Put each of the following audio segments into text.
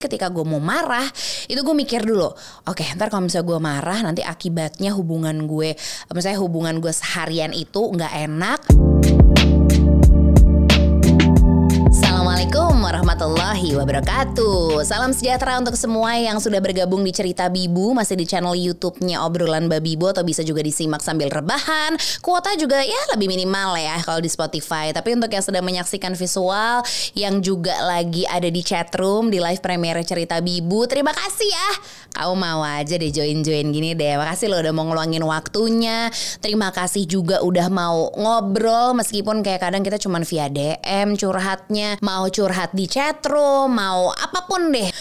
ketika gue mau marah itu gue mikir dulu oke ntar kalau misalnya gue marah nanti akibatnya hubungan gue misalnya hubungan gue seharian itu nggak enak warahmatullahi wabarakatuh. Salam sejahtera untuk semua yang sudah bergabung di Cerita Bibu Masih di channel Youtube-nya Obrolan Babibu Atau bisa juga disimak sambil rebahan. Kuota juga ya lebih minimal ya kalau di Spotify. Tapi untuk yang sedang menyaksikan visual Yang juga lagi ada di chat room Di live premiere Cerita Bibu Terima kasih ya. Kamu mau aja deh join-join gini deh. Makasih lo udah mau ngeluangin waktunya. Terima kasih juga udah mau ngobrol Meskipun kayak kadang kita cuman via DM curhatnya Mau curhat di chat room, mau apa pun deh.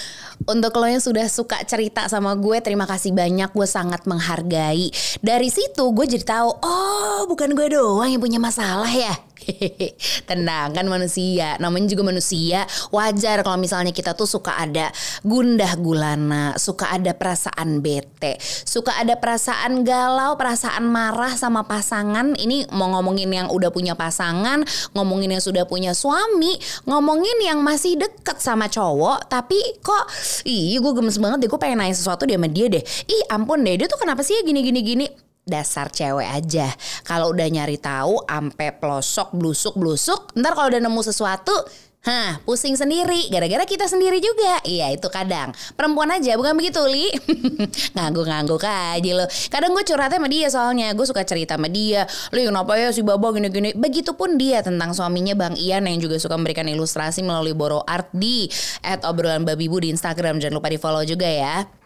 Untuk lo yang sudah suka cerita sama gue, terima kasih banyak. Gue sangat menghargai. Dari situ gue jadi tahu, oh bukan gue doang yang punya masalah ya. Tenang kan manusia, namanya juga manusia. Wajar kalau misalnya kita tuh suka ada gundah gulana, suka ada perasaan bete, suka ada perasaan galau, perasaan marah sama pasangan. Ini mau ngomongin yang udah punya pasangan, ngomongin yang sudah punya suami, ngomongin yang masih deket sama cowok, tapi kok ih gue gemes banget deh, gue pengen nanya sesuatu dia sama dia deh. Ih ampun deh, dia tuh kenapa sih ya gini gini gini dasar cewek aja. Kalau udah nyari tahu ampe pelosok blusuk blusuk, ntar kalau udah nemu sesuatu Hah, pusing sendiri, gara-gara kita sendiri juga. Iya, itu kadang. Perempuan aja, bukan begitu, Li? Ngangguk-ngangguk aja lo. Kadang gue curhatnya sama dia soalnya. Gue suka cerita sama dia. Li, kenapa ya si Babo gini-gini. Begitupun dia tentang suaminya Bang Ian yang juga suka memberikan ilustrasi melalui Boro Art di at obrolan babibu di Instagram. Jangan lupa di follow juga ya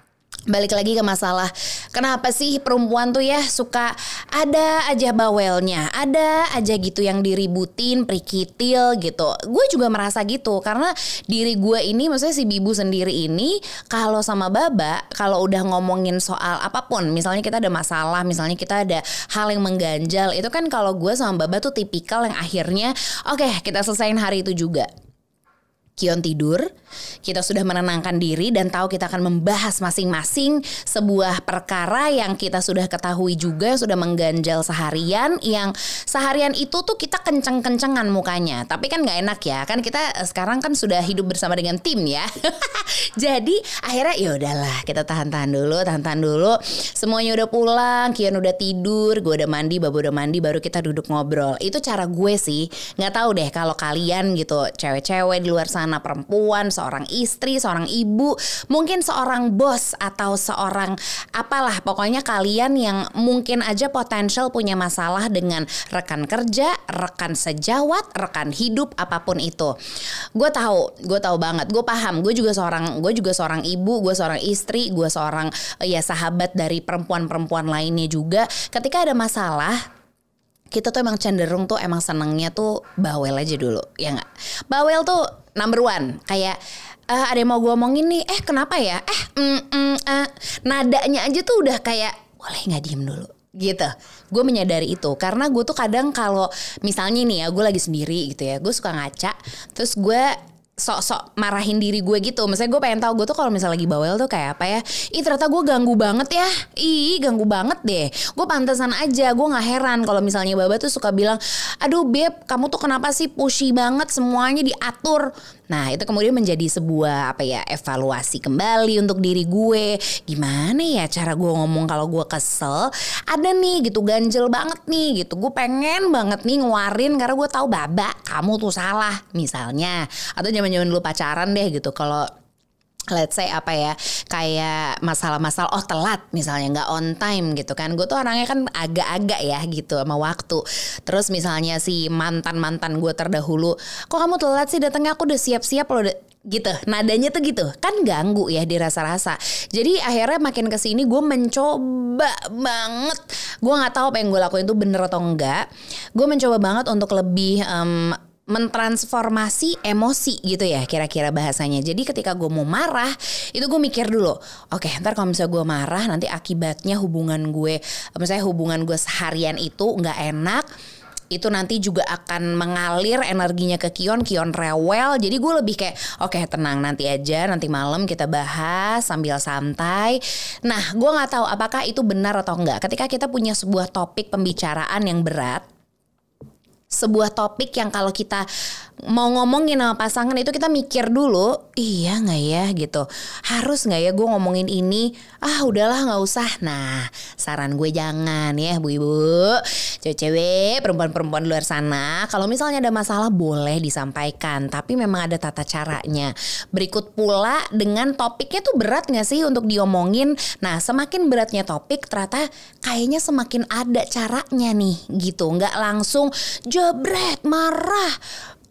balik lagi ke masalah kenapa sih perempuan tuh ya suka ada aja bawelnya ada aja gitu yang diributin prikitil gitu. Gue juga merasa gitu karena diri gue ini maksudnya si bibu sendiri ini kalau sama baba kalau udah ngomongin soal apa pun misalnya kita ada masalah misalnya kita ada hal yang mengganjal itu kan kalau gue sama baba tuh tipikal yang akhirnya oke okay, kita selesaiin hari itu juga Kion tidur, kita sudah menenangkan diri dan tahu kita akan membahas masing-masing sebuah perkara yang kita sudah ketahui juga yang sudah mengganjal seharian yang seharian itu tuh kita kenceng-kencengan mukanya. Tapi kan nggak enak ya, kan kita sekarang kan sudah hidup bersama dengan tim ya. Jadi akhirnya ya udahlah kita tahan-tahan dulu, tahan-tahan dulu. Semuanya udah pulang, Kion udah tidur, gue udah mandi, Babu udah mandi, baru kita duduk ngobrol. Itu cara gue sih. Nggak tahu deh kalau kalian gitu, cewek-cewek di luar sana sana perempuan, seorang istri, seorang ibu, mungkin seorang bos atau seorang apalah pokoknya kalian yang mungkin aja potensial punya masalah dengan rekan kerja, rekan sejawat, rekan hidup apa pun itu. Gue tahu, gue tahu banget, gue paham, gue juga seorang gue juga seorang ibu, gue seorang istri, gue seorang ya sahabat dari perempuan-perempuan lainnya juga. Ketika ada masalah, kita tuh emang cenderung tuh emang senengnya tuh bawel aja dulu ya nggak bawel tuh number one. Kayak uh, ada yang mau gue omongin nih. Eh kenapa ya? Eh mm, mm, uh, nadanya aja tuh udah kayak boleh nggak diem dulu? Gitu. Gue menyadari itu. Karena gue tuh kadang kalau misalnya nih ya gue lagi sendiri gitu ya gue suka ngaca terus gue sok-sok marahin diri gue gitu. Misalnya gue pengen tahu gue tuh kalau misalnya lagi bawel tuh kayak apa ya. Ih ternyata gue ganggu banget ya. Ih ganggu banget deh. Gue pantesan aja. Gue nggak heran kalau misalnya Baba tuh suka bilang, aduh beb kamu tuh kenapa sih pushy banget semuanya diatur. Nah itu kemudian menjadi sebuah apa ya evaluasi kembali untuk diri gue. Gimana ya cara gue ngomong kalau gue kesel. Ada nih gitu ganjel banget nih gitu. Gue pengen banget nih nguarin karena gue tahu Baba kamu tuh salah misalnya. Atau zaman-zaman dulu pacaran deh gitu. Kalau let's say apa ya kayak masalah-masalah oh telat misalnya nggak on time gitu kan. Gue tuh orangnya kan agak-agak ya gitu sama waktu. Terus misalnya si mantan mantan gue terdahulu kok kamu telat sih datangnya? Aku udah siap-siap loh gitu. Nadanya tuh gitu. Kan ganggu ya dirasa-rasa. Jadi akhirnya makin ke sini gue mencoba banget. Gue nggak tahu apa yang gue lakuin itu bener atau enggak. Gue mencoba banget untuk lebih um, mentransformasi emosi gitu ya kira-kira bahasanya. Jadi ketika gue mau marah itu gue mikir dulu, oke okay, ntar kalau misalnya gue marah nanti akibatnya hubungan gue, misalnya hubungan gue seharian itu nggak enak itu nanti juga akan mengalir energinya ke Kion, Kion rewel. Jadi gue lebih kayak oke okay, tenang nanti aja, nanti malam kita bahas sambil santai. Nah gue nggak tahu apakah itu benar atau enggak. Ketika kita punya sebuah topik pembicaraan yang berat, sebuah topik yang kalau kita mau ngomongin sama pasangan itu kita mikir dulu, iya nggak ya gitu. Harus nggak ya gue ngomongin ini? Ah udahlah nggak usah. Nah saran gue jangan ya bu ibu, cewek-cewek, perempuan-perempuan luar sana. Kalau misalnya ada masalah boleh disampaikan, tapi memang ada tata caranya. Berikut pula dengan topiknya tuh berat nggak sih untuk diomongin? Nah semakin beratnya topik ternyata kayaknya semakin ada caranya nih gitu. Nggak langsung jebret marah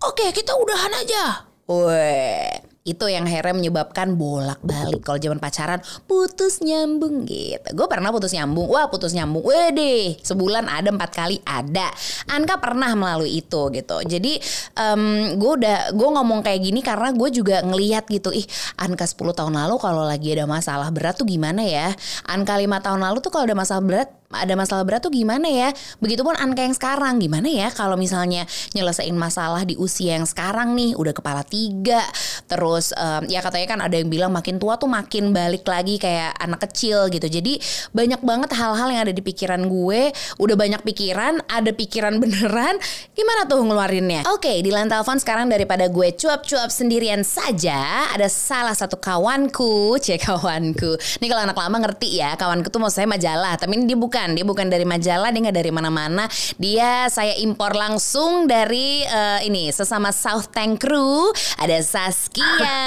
oke kita udahan aja. Weh itu yang akhirnya menyebabkan bolak-balik kalau zaman pacaran. Putus nyambung gitu. Gue pernah putus nyambung. Wah putus nyambung. Deh sebulan ada empat kali ada. Anka pernah melalui itu gitu. Jadi um, gue udah gue ngomong kayak gini karena gue juga ngelihat gitu ih Anka 10 tahun lalu kalau lagi ada masalah berat tuh gimana ya? Anka lima tahun lalu tuh kalau ada masalah berat ada masalah berat tuh gimana ya? Begitupun Anka yang sekarang gimana ya kalau misalnya nyelesain masalah di usia yang sekarang nih udah kepala tiga, terus um, ya katanya kan ada yang bilang makin tua tuh makin balik lagi kayak anak kecil gitu. Jadi banyak banget hal-hal yang ada di pikiran gue, udah banyak pikiran, ada pikiran beneran, gimana tuh ngeluarinnya? Oke, okay, di telepon sekarang daripada gue cuap-cuap sendirian saja, ada salah satu kawanku, cek kawanku. Ini kalau anak lama ngerti ya, kawanku tuh mau saya majalah, tapi ini dia bukan bukan, dia bukan dari majalah, dia nggak dari mana-mana. Dia saya impor langsung dari uh, ini sesama South Tank Crew. Ada Saskia.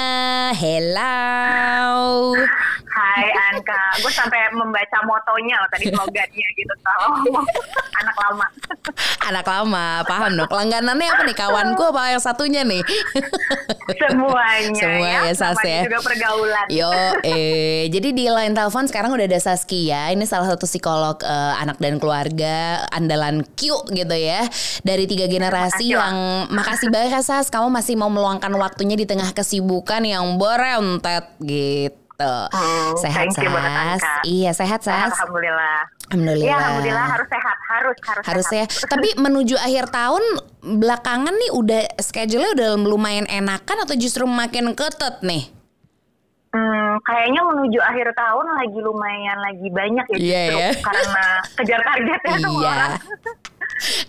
Hello. Hai Anka, gue sampai membaca motonya loh tadi slogannya gitu kalau anak lama. anak lama, paham dong. Langganannya apa nih kawanku apa yang satunya nih? Semuanya. Semua ya, ya Sas ya. juga pergaulan. Yo, eh jadi di line telepon sekarang udah ada Saskia. Ini salah satu psikolog uh, anak dan keluarga andalan Q gitu ya dari tiga generasi makasih yang makasih banyak ya Sas kamu masih mau meluangkan waktunya di tengah kesibukan yang berentet gitu. Hmm, sehat Sas. Iya, sehat Sas. Alhamdulillah. Alhamdulillah. Ya, alhamdulillah harus sehat, harus harus. Harus sehat. ya. Tapi menuju akhir tahun belakangan nih udah schedule-nya udah lumayan enakan atau justru makin ketet nih? Hmm, kayaknya menuju akhir tahun lagi lumayan lagi banyak ya yeah, yeah. karena kejar target ya semua iya. orang.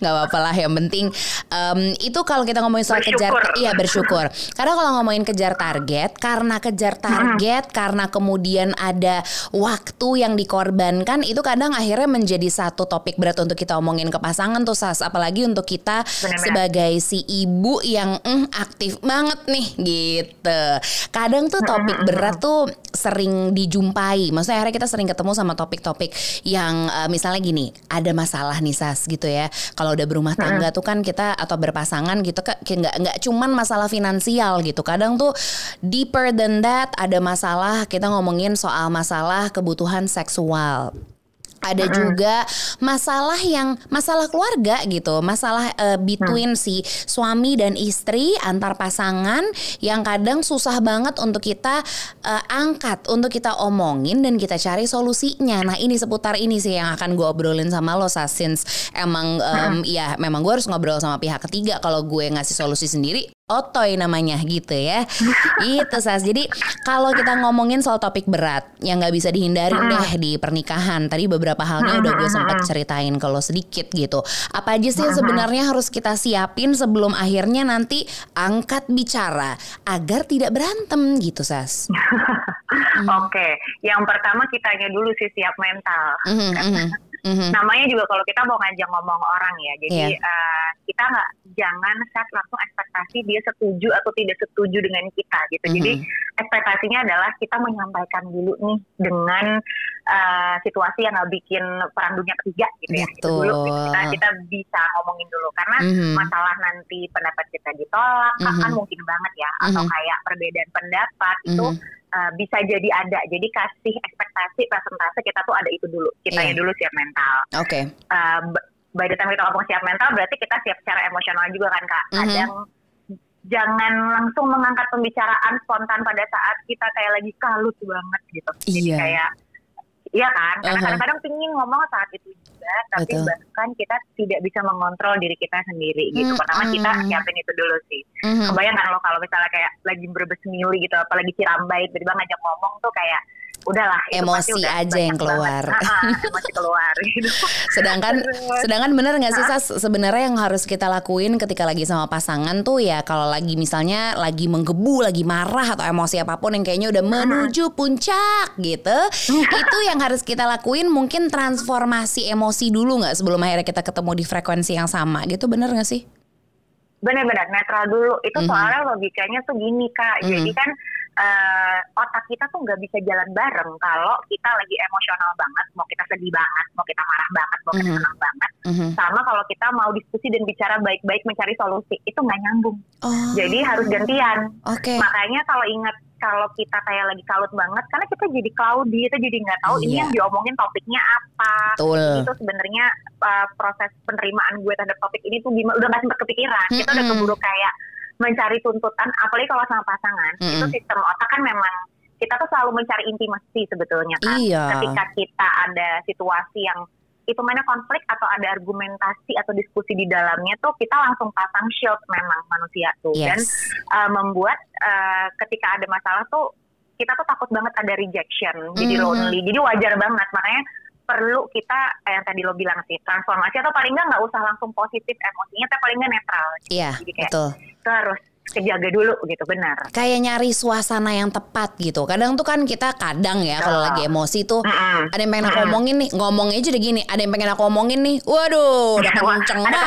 Nggak apa-apa lah yang penting um, itu kalau kita ngomongin soal bersyukur. kejar iya bersyukur karena kalau ngomongin kejar target karena kejar target hmm. karena kemudian ada waktu yang dikorbankan itu kadang akhirnya menjadi satu topik berat untuk kita omongin ke pasangan tuh sas apalagi untuk kita Bener -bener. sebagai si ibu yang mm, aktif banget nih gitu kadang tuh topik berat tuh sering dijumpai. Maksudnya akhirnya kita sering ketemu sama topik-topik yang uh, misalnya gini, ada masalah nih Sas gitu ya. Kalau udah berumah tangga hmm. tuh kan kita atau berpasangan gitu kan nggak nggak cuman masalah finansial gitu. Kadang tuh deeper than that ada masalah kita ngomongin soal masalah kebutuhan seksual ada juga masalah yang masalah keluarga gitu, masalah uh, between hmm. si suami dan istri antar pasangan yang kadang susah banget untuk kita uh, angkat, untuk kita omongin dan kita cari solusinya. Nah ini seputar ini sih yang akan gue obrolin sama lo, since emang um, hmm. ya memang gue harus ngobrol sama pihak ketiga kalau gue ngasih solusi sendiri otoy namanya gitu ya. itu Sas. Jadi kalau kita ngomongin soal topik berat yang nggak bisa dihindari deh di pernikahan. Tadi beberapa halnya udah gue sempat ceritain kalau sedikit gitu. Apa aja sih sebenarnya harus kita siapin sebelum akhirnya nanti angkat bicara agar tidak berantem gitu Sas. hmm. Oke, okay. yang pertama kitanya dulu sih siap mental. Mm -hmm, Mm-hmm. Namanya juga kalau kita mau ngajak ngomong orang ya, jadi yeah. Iya. uh, kita nggak jangan set langsung ekspektasi dia setuju atau tidak setuju dengan kita gitu. Mm-hmm. Jadi ekspektasinya adalah kita menyampaikan dulu nih dengan uh, situasi yang nggak bikin perang dunia ketiga gitu ya. Itu dulu gitu. kita kita bisa ngomongin dulu karena mm-hmm. masalah nanti pendapat kita ditolak mm-hmm. kan mungkin banget ya, atau mm-hmm. kayak perbedaan pendapat mm-hmm. itu uh, bisa jadi ada. Jadi kasih ekspektasi presentasi kita tuh ada itu dulu. Kita yeah. dulu siap mental. Oke. Okay. Uh, by the time kita ngomong siap mental berarti kita siap secara emosional juga kan kak. Mm-hmm. Kadang jangan langsung mengangkat pembicaraan spontan pada saat kita kayak lagi kalut banget gitu. Jadi yeah. kayak Iya kan, karena uh-huh. kadang-kadang pingin ngomong saat itu juga, tapi Betul. bahkan kita tidak bisa mengontrol diri kita sendiri gitu. Mm-hmm. Pertama kita siapin itu dulu sih. Mm-hmm. Kebayang kan lo kalau misalnya kayak lagi berbesmili gitu, apalagi cirambai, tiba-tiba ngajak ngomong tuh kayak udahlah emosi udah aja yang keluar. Emosi keluar gitu. Sedangkan sedangkan bener nggak sih sas? Sebenarnya yang harus kita lakuin ketika lagi sama pasangan tuh ya kalau lagi misalnya lagi menggebu lagi marah atau emosi apa pun yang kayaknya udah menuju puncak gitu itu yang harus kita lakuin mungkin transformasi emosi dulu nggak sebelum akhirnya kita ketemu di frekuensi yang sama gitu bener nggak sih? Benar-benar netral dulu. Itu mm -hmm. soalnya logikanya tuh gini kak. Mm -hmm. jadi kan uh, otak kita tuh nggak bisa jalan bareng kalau kita lagi emosional banget, mau kita sedih banget, mau kita marah banget, mau kita mm -hmm. senang banget, mm -hmm. sama kalau kita mau diskusi dan bicara baik-baik mencari solusi itu nggak nyambung. Oh. Jadi harus gantian. Okay. Makanya kalau ingat kalau kita kayak lagi kalut banget karena kita jadi cloudy kita jadi nggak tahu yeah. ini iya. yang diomongin topiknya apa Betul. itu sebenarnya uh, proses penerimaan gue terhadap topik ini tuh gimana udah nggak sempat kepikiran mm -hmm. kita udah keburu kayak mencari tuntutan apalagi kalau sama pasangan mm -hmm. itu sistem otak kan memang kita tuh selalu mencari intimasi sebetulnya kan iya. ketika kita ada situasi yang itu mana konflik atau ada argumentasi atau diskusi di dalamnya tuh kita langsung pasang shield memang manusia tuh yes. dan uh, membuat uh, ketika ada masalah tuh kita tuh takut banget ada rejection jadi mm -hmm. lonely jadi wajar banget makanya perlu kita eh, yang tadi lo bilang sih transformasi atau paling nggak nggak usah langsung positif emosinya tapi paling nggak netral iya jadi kayak betul. terus kejaga dulu gitu. Benar. Kayak nyari suasana yang tepat gitu. Kadang tuh kan kita kadang ya kalau lagi emosi tuh mm-hmm. ada yang pengen aku ngomongin nih ngomongnya aja udah gini. Ada yang pengen aku ngomongin nih waduh udah kenceng banget.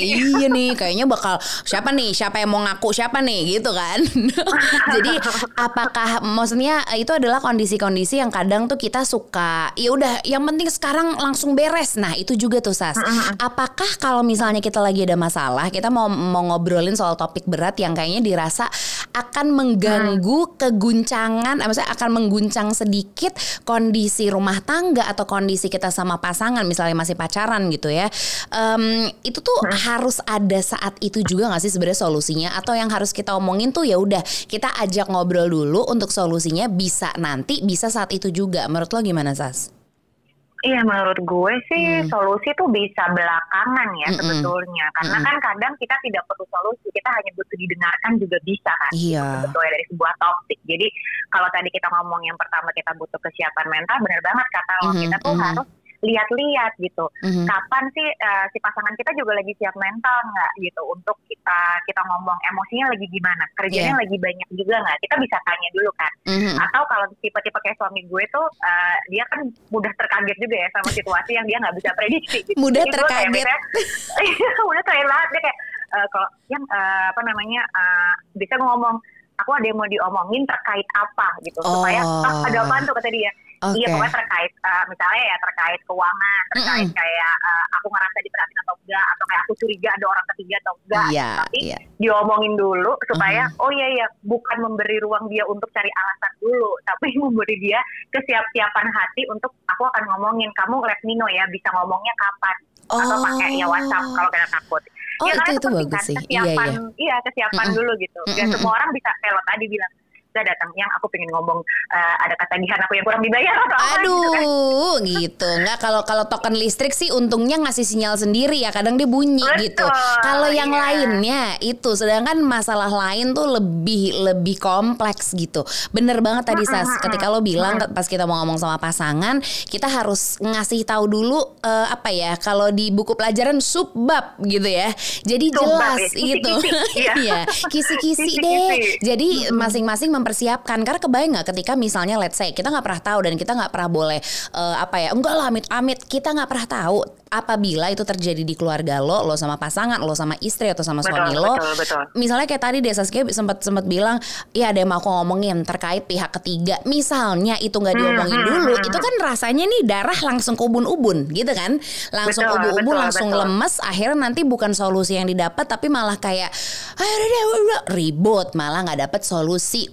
iya nih kayaknya bakal siapa nih siapa yang mau ngaku siapa nih gitu kan. Jadi apakah maksudnya itu adalah kondisi-kondisi yang kadang tuh kita suka ya udah yang penting sekarang langsung beres. Nah itu juga tuh sas. Apakah kalau misalnya kita lagi ada masalah kita mau mau ngobrolin soal topik berat berat yang kayaknya dirasa akan mengganggu hmm. keguncangan, eh, maksudnya akan mengguncang sedikit kondisi rumah tangga atau kondisi kita sama pasangan, misalnya masih pacaran gitu ya. Um, itu tuh hmm. harus ada saat itu juga nggak sih sebenarnya solusinya? Atau yang harus kita omongin tuh ya udah kita ajak ngobrol dulu untuk solusinya bisa nanti, bisa saat itu juga. Menurut lo gimana Sas? Iya menurut gue sih hmm. solusi tuh bisa belakangan ya hmm, sebetulnya karena hmm. kan kadang kita tidak perlu solusi kita hanya butuh didengarkan juga bisa kan iya. sebetulnya dari sebuah topik jadi kalau tadi kita ngomong yang pertama kita butuh kesiapan mental benar banget kata lo hmm. kita tuh hmm. harus lihat-lihat gitu. Mm-hmm. Kapan sih uh, si pasangan kita juga lagi siap mental nggak gitu untuk kita kita ngomong emosinya lagi gimana, kerjanya yeah. lagi banyak juga nggak? Kita bisa tanya dulu kan. Mm-hmm. Atau kalau tipe-tipe kayak suami gue tuh uh, dia kan mudah terkaget juga ya sama situasi yang dia nggak bisa prediksi. Gitu. Mudah Jadi terkaget. mudah terkaget dia kayak uh, kalau yang uh, apa namanya uh, bisa ngomong aku ada yang mau diomongin terkait apa gitu oh. supaya ah, ada apa tuh kata dia Okay. Iya pokoknya terkait uh, misalnya ya terkait keuangan, terkait mm -hmm. kayak uh, aku ngerasa diperhatiin atau enggak, atau kayak aku curiga ada orang ketiga atau enggak. Yeah, Tapi yeah. diomongin dulu supaya mm -hmm. oh iya iya bukan memberi ruang dia untuk cari alasan dulu, tapi memberi dia kesiap-siapan hati untuk aku akan ngomongin kamu let me know ya bisa ngomongnya kapan oh. atau pakai ya WhatsApp kalau kita takut. Oh ya, itu itu bagus kan, sih. Kesiapan, iya, iya. iya kesiapan mm -hmm. dulu gitu. Dan mm -hmm. semua orang bisa kayak lo tadi bilang saya datang yang aku pengen ngomong uh, ada ketagihan aku yang kurang dibayar atau apa aduh gitu, kan. gitu. nggak kalau kalau token listrik sih untungnya ngasih sinyal sendiri ya kadang dia bunyi Betul, gitu kalau yang iya. lainnya itu sedangkan masalah lain tuh lebih lebih kompleks gitu. Bener banget tadi sas. Ketika lo bilang pas kita mau ngomong sama pasangan kita harus ngasih tahu dulu uh, apa ya kalau di buku pelajaran subbab gitu ya. Jadi jelas ya. gitu. iya. Kisi-kisi deh. Jadi masing-masing mempersiapkan karena kebayang nggak ketika misalnya let's say kita nggak pernah tahu dan kita nggak pernah boleh uh, apa ya enggak lah amit-amit kita nggak pernah tahu apabila itu terjadi di keluarga lo, lo sama pasangan, lo sama istri atau sama betul, suami lo. Betul, betul. Misalnya kayak tadi Desa Saskia sempat sempat bilang, ya ada yang mau aku ngomongin terkait pihak ketiga. Misalnya itu nggak hmm, diomongin hmm, dulu, hmm, itu kan rasanya nih darah langsung ke ubun-ubun gitu kan. Langsung ubun-ubun, langsung betul. lemes, akhirnya nanti bukan solusi yang didapat tapi malah kayak ribut, malah nggak dapet solusi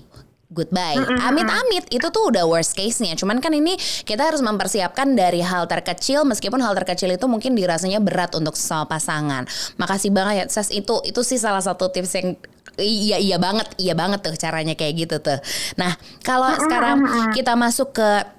goodbye. Amit-amit itu tuh udah worst case-nya. Cuman kan ini kita harus mempersiapkan dari hal terkecil meskipun hal terkecil itu mungkin dirasanya berat untuk sama pasangan. Makasih banget ya Ses itu itu sih salah satu tips yang iya iya banget, iya banget tuh caranya kayak gitu tuh. Nah, kalau sekarang kita masuk ke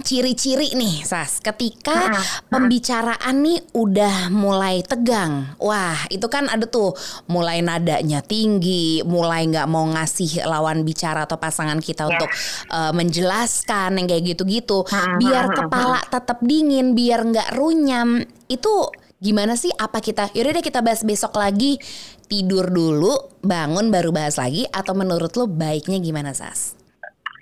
ciri-ciri nih Sas. Ketika pembicaraan nih udah mulai tegang. Wah itu kan ada tuh mulai nadanya tinggi mulai nggak mau ngasih lawan bicara atau pasangan kita yeah. untuk uh, menjelaskan yang kayak gitu-gitu. Biar kepala tetap dingin biar nggak runyam itu gimana sih? Apa kita yaudah deh kita bahas besok lagi. Tidur dulu bangun baru bahas lagi atau menurut lo baiknya gimana Sas?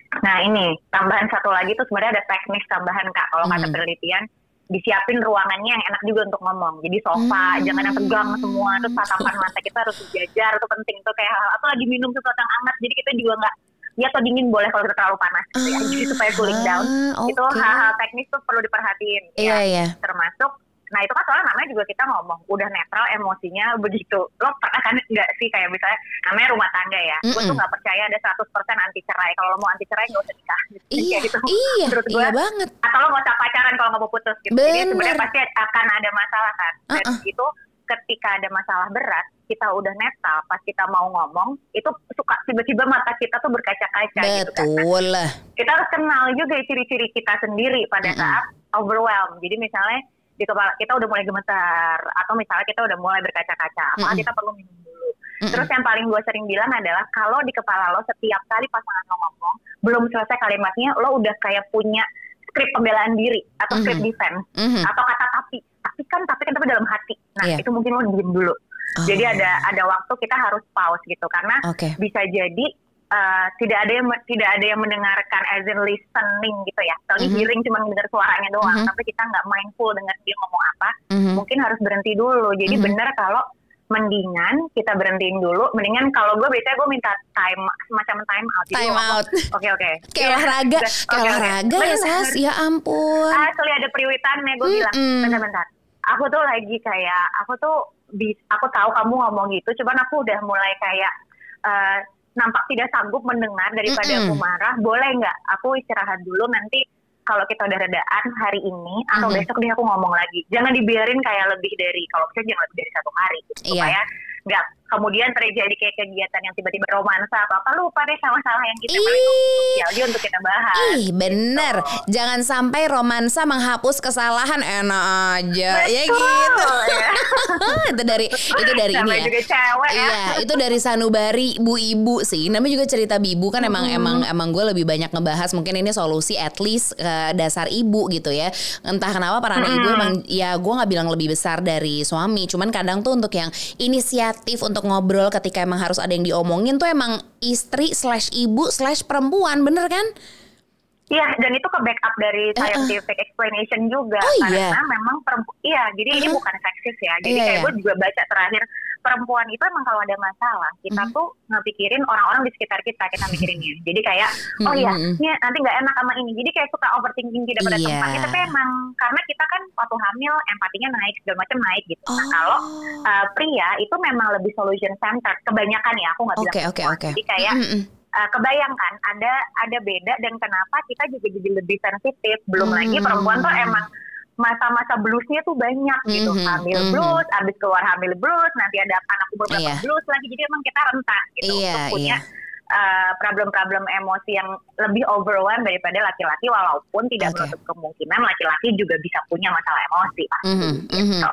Nah ini tambahan satu lagi tuh sebenarnya ada teknis tambahan kak kalau hmm. kata penelitian disiapin ruangannya yang enak juga untuk ngomong. Jadi sofa, hmm. jangan yang tegang semua. Terus tatapan mata kita harus sejajar, itu penting. Itu kayak hal atau lagi minum sesuatu yang hangat. Jadi kita juga nggak ya atau dingin boleh kalau kita terlalu panas gitu ya. Jadi supaya cooling down. Okay. Itu hal-hal teknis tuh perlu diperhatiin. Iya, ya. iya. Termasuk Nah itu kan soalnya namanya juga kita ngomong udah netral emosinya begitu. Lo pernah kan nggak sih kayak misalnya namanya rumah tangga ya. Mm -mm. Gue tuh nggak percaya ada 100% anti cerai. Kalau lo mau anti cerai nggak usah nikah. Gitu. Iya, gitu. iya, Menurut gue, iya banget. Atau lo nggak usah pacaran kalau nggak mau putus gitu. Bener. Jadi sebenarnya pasti akan ada masalah kan. Dan uh -uh. itu ketika ada masalah berat kita udah netral pas kita mau ngomong itu suka tiba-tiba mata kita tuh berkaca-kaca gitu kan. Betul lah. Kita harus kenal juga ciri-ciri kita sendiri pada mm -mm. saat overwhelm. Jadi misalnya di kepala kita udah mulai gemetar atau misalnya kita udah mulai berkaca-kaca, maka mm -hmm. kita perlu minum dulu. Mm -hmm. Terus yang paling gue sering bilang adalah kalau di kepala lo setiap kali pasangan lo ngomong belum selesai kalimatnya, lo udah kayak punya skrip pembelaan diri atau mm -hmm. skrip defense mm -hmm. atau kata tapi, tapi kan tapi kan tapi dalam hati. Nah yeah. itu mungkin lo diem dulu. Oh. Jadi ada ada waktu kita harus pause gitu karena okay. bisa jadi uh, tidak ada yang tidak ada yang mendengarkan as in listening gitu ya. Kalau mm -hmm. hearing cuma mendengar suaranya doang, mm -hmm. tapi kita nggak mindful dengar dia ngomong apa, mm -hmm. mungkin harus berhenti dulu. Jadi mm -hmm. benar kalau mendingan kita berhentiin dulu. Mendingan kalau gue biasanya gue minta time semacam time out. Time out. Oke oke. Kayak olahraga, kayak olahraga ya Sas. Ya ampun. Asli ada priwitannya gue mm -hmm. bilang. Bentar-bentar. Aku tuh lagi kayak aku tuh aku tahu kamu ngomong gitu, cuman aku udah mulai kayak uh, nampak tidak sanggup mendengar daripada mm -hmm. aku marah, boleh nggak aku istirahat dulu nanti kalau kita udah redaan hari ini atau mm -hmm. besok deh aku ngomong lagi. Jangan dibiarin kayak lebih dari kalau bisa jangan lebih dari satu hari gitu, yeah. supaya nggak kemudian terjadi kayak kegiatan yang tiba-tiba romansa atau apa lupa deh sama salah yang kita paling untuk kita bahas. Ih bener, gitu. jangan sampai romansa menghapus kesalahan enak aja Betul, ya gitu. Ya. itu dari itu dari ini ya. Juga cewek ya. Iya itu dari sanubari ibu-ibu sih. Namanya juga cerita bibu kan emang hmm. emang emang gue lebih banyak ngebahas mungkin ini solusi at least uh, dasar ibu gitu ya. Entah kenapa para hmm. ibu emang ya gue nggak bilang lebih besar dari suami, cuman kadang tuh untuk yang inisiatif untuk untuk ngobrol ketika emang harus ada yang diomongin tuh emang istri slash ibu slash perempuan bener kan? Iya, dan itu ke backup dari scientific uh, explanation juga oh, karena iya? memang perempuan iya, jadi uh, ini bukan seksis ya. Jadi iya, kayak iya. gue juga baca terakhir perempuan itu emang kalau ada masalah kita uh, tuh ngepikirin orang-orang di sekitar kita kita mikirinnya. Jadi kayak oh iya, ini nanti nggak enak sama ini. Jadi kayak suka overthinking tidak pada yeah. tempat. Tapi emang karena kita kan waktu hamil empatinya naik segala macam naik gitu. Oh. Nah kalau uh, pria itu memang lebih solution center kebanyakan ya aku nggak bilang okay, okay, okay. Jadi kayak mm -hmm uh, kebayangkan ada ada beda dan kenapa kita juga jadi lebih sensitif belum hmm. lagi perempuan tuh emang masa-masa bluesnya tuh banyak gitu mm -hmm, hamil mm -hmm. blues abis keluar hamil blues nanti ada anak umur berapa yeah. blues lagi jadi emang kita rentan gitu yeah, untuk punya yeah Eh, problem-problem uh, emosi yang lebih overwhelm daripada laki-laki walaupun tidak okay. menutup kemungkinan laki-laki juga bisa punya masalah emosi pasti. Mm -hmm, gitu.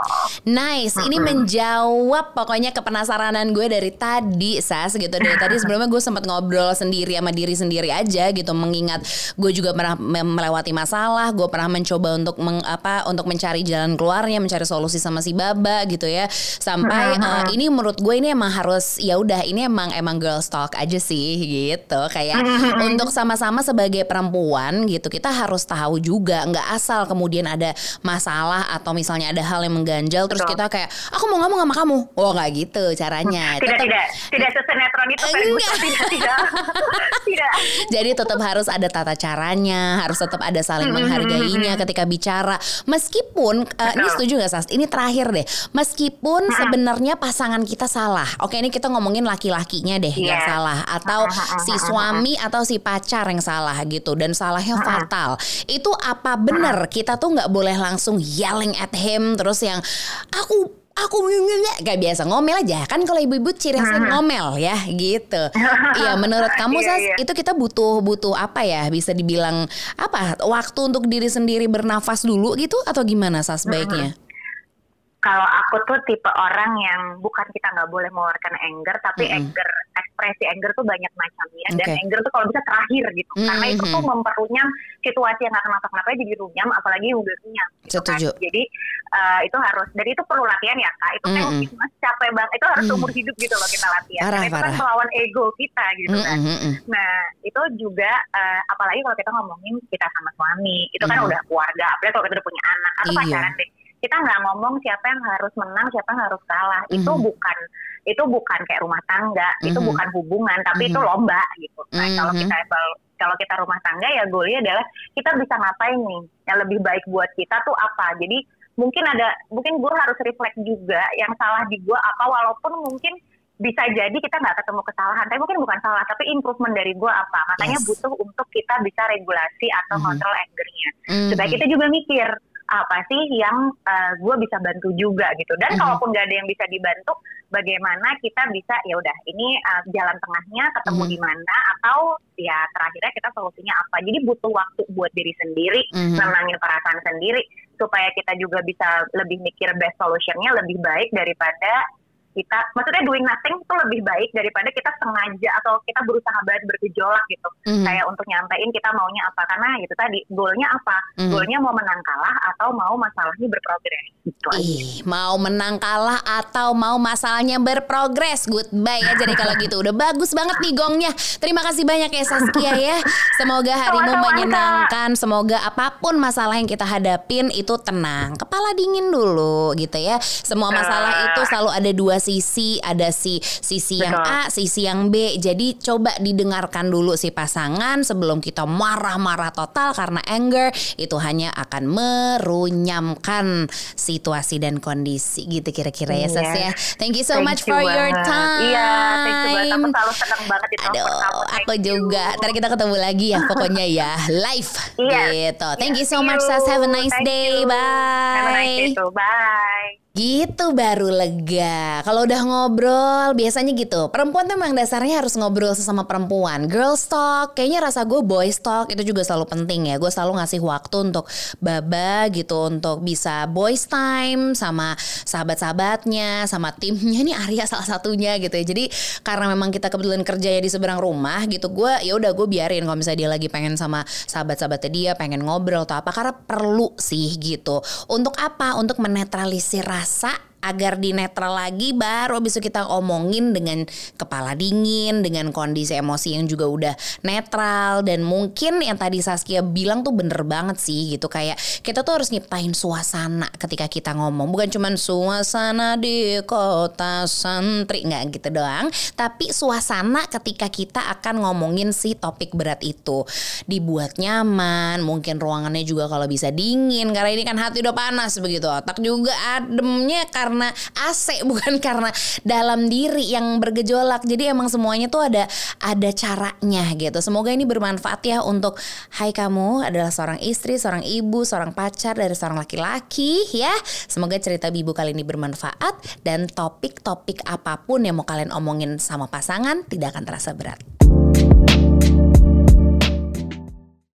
Nice, mm -hmm. ini menjawab pokoknya kepenasaranan gue dari tadi Sas gitu dari tadi sebelumnya gue sempat ngobrol sendiri sama diri sendiri aja gitu mengingat gue juga pernah melewati masalah, gue pernah mencoba untuk meng, apa untuk mencari jalan keluarnya, mencari solusi sama si Baba gitu ya. Sampai mm -hmm. uh, ini menurut gue ini emang harus ya udah ini emang emang girl talk aja sih gitu. Kayak untuk sama-sama sebagai perempuan gitu kita harus tahu juga. Nggak asal kemudian ada masalah atau misalnya ada hal yang mengganjal terus kita kayak aku mau ngomong sama kamu. Oh nggak gitu caranya. Tidak tetap, tidak. Tidak sesenetron itu enggak. tidak tidak tidak. Jadi tetap harus ada tata caranya harus tetap ada saling menghargainya ketika bicara. Meskipun uh, ini setuju gak Sas? Ini terakhir deh. Meskipun sebenarnya pasangan kita salah. Oke ini kita ngomongin laki-lakinya deh yeah. yang salah atau atau si suami atau si pacar yang salah gitu dan salahnya fatal. Itu apa benar? Kita tuh nggak boleh langsung yelling at him terus yang aku aku gak biasa ngomel aja. Kan kalau ibu-ibu ciri khasnya ngomel ya gitu. Iya menurut kamu iya, Sas iya. itu kita butuh butuh apa ya? Bisa dibilang apa? Waktu untuk diri sendiri bernafas dulu gitu atau gimana Sas baiknya? kalau aku tuh tipe orang yang bukan kita nggak boleh mengeluarkan anger tapi mm -hmm. anger ekspresi anger tuh banyak macamnya okay. dan anger tuh kalau bisa terakhir gitu mm -hmm. karena itu tuh memperunyam situasi yang nggak kenapa kenapa jadi runyam apalagi udah runyam gitu kan. jadi uh, itu harus dari itu perlu latihan ya kak itu mm -hmm. kan mas capek banget itu harus umur hidup gitu loh kita latihan parah, itu kan parah. kan melawan ego kita gitu kan mm -hmm. nah itu juga uh, apalagi kalau kita ngomongin kita sama suami itu kan mm -hmm. udah keluarga apalagi kalau kita udah punya anak atau iya. pacaran deh kita nggak ngomong siapa yang harus menang siapa yang harus kalah mm -hmm. itu bukan itu bukan kayak rumah tangga mm -hmm. itu bukan hubungan tapi mm -hmm. itu lomba gitu nah mm -hmm. kalau kita kalau kita rumah tangga ya goalnya adalah kita bisa ngapain nih yang lebih baik buat kita tuh apa jadi mungkin ada mungkin gue harus reflect juga yang salah di gue apa walaupun mungkin bisa jadi kita nggak ketemu kesalahan, tapi mungkin bukan salah, tapi improvement dari gue apa? Makanya yes. butuh untuk kita bisa regulasi atau mm -hmm. kontrol angernya, mm -hmm. supaya kita juga mikir, apa sih yang uh, gue bisa bantu juga gitu dan mm -hmm. kalaupun gak ada yang bisa dibantu bagaimana kita bisa ya udah ini uh, jalan tengahnya ketemu mm -hmm. di mana atau ya terakhirnya kita solusinya apa jadi butuh waktu buat diri sendiri mm -hmm. nenangin perasaan sendiri supaya kita juga bisa lebih mikir best solutionnya lebih baik daripada kita maksudnya doing nothing itu lebih baik daripada kita sengaja atau kita berusaha banget bergejolak gitu. Mm-hmm. kayak untuk nyampein kita maunya apa. Karena itu tadi goalnya apa? Mm-hmm. goalnya mau menang kalah atau mau masalahnya berprogres? Gitu Ih, mau menang kalah atau mau masalahnya berprogres? Goodbye ya jadi kalau gitu. Udah bagus banget nih gongnya. Terima kasih banyak ya Saskia ya. Semoga harimu menyenangkan. Semoga apa pun masalah yang kita hadapin itu tenang. Kepala dingin dulu gitu ya. Semua masalah itu selalu ada dua sisi, ada si sisi Betul. yang A, sisi yang B. Jadi coba didengarkan dulu si pasangan sebelum kita marah-marah total karena anger itu hanya akan merunyamkan situasi dan kondisi gitu kira-kira ya Ses ya. Thank you so thank much you for banget. your time. Iya, thank you banget. Aku selalu senang banget itu. Aduh, aku juga. Ntar kita ketemu lagi ya pokoknya ya live yeah. gitu. Thank you so much Sas. Have a nice thank day. You. Bye. Have a nice day too. Bye. Gitu baru lega. Kalau udah ngobrol biasanya gitu. Perempuan tuh memang dasarnya harus ngobrol sesama perempuan. Girl talk, kayaknya rasa gue boy talk itu juga selalu penting ya. Gue selalu ngasih waktu untuk baba gitu untuk bisa boys time sama sahabat-sahabatnya, sama timnya nih Arya salah satunya gitu ya. Jadi karena memang kita kebetulan kerja ya di seberang rumah gitu, gue ya udah gue biarin kalau misalnya dia lagi pengen sama sahabat-sahabatnya dia pengen ngobrol atau apa karena perlu sih gitu. Untuk apa? Untuk menetralisir rasa rasa agar di netral lagi baru bisa kita omongin dengan kepala dingin dengan kondisi emosi yang juga udah netral. Dan mungkin yang tadi Saskia bilang tuh bener banget sih gitu. Kayak kita tuh harus nyiptain suasana ketika kita ngomong. Bukan cuman suasana di kota santri nggak gitu doang. Tapi suasana ketika kita akan ngomongin si topik berat itu. Dibuat nyaman mungkin ruangannya juga kalau bisa dingin. Karena ini kan hati udah panas begitu otak juga ademnya karena karena AC bukan karena dalam diri yang bergejolak. Jadi emang semuanya tuh ada ada caranya gitu. Semoga ini bermanfaat ya untuk hai kamu adalah seorang istri, seorang ibu, seorang pacar dari seorang laki-laki ya. Semoga cerita Bibu kali ini bermanfaat dan topik-topik apa pun yang mau kalian omongin sama pasangan tidak akan terasa berat.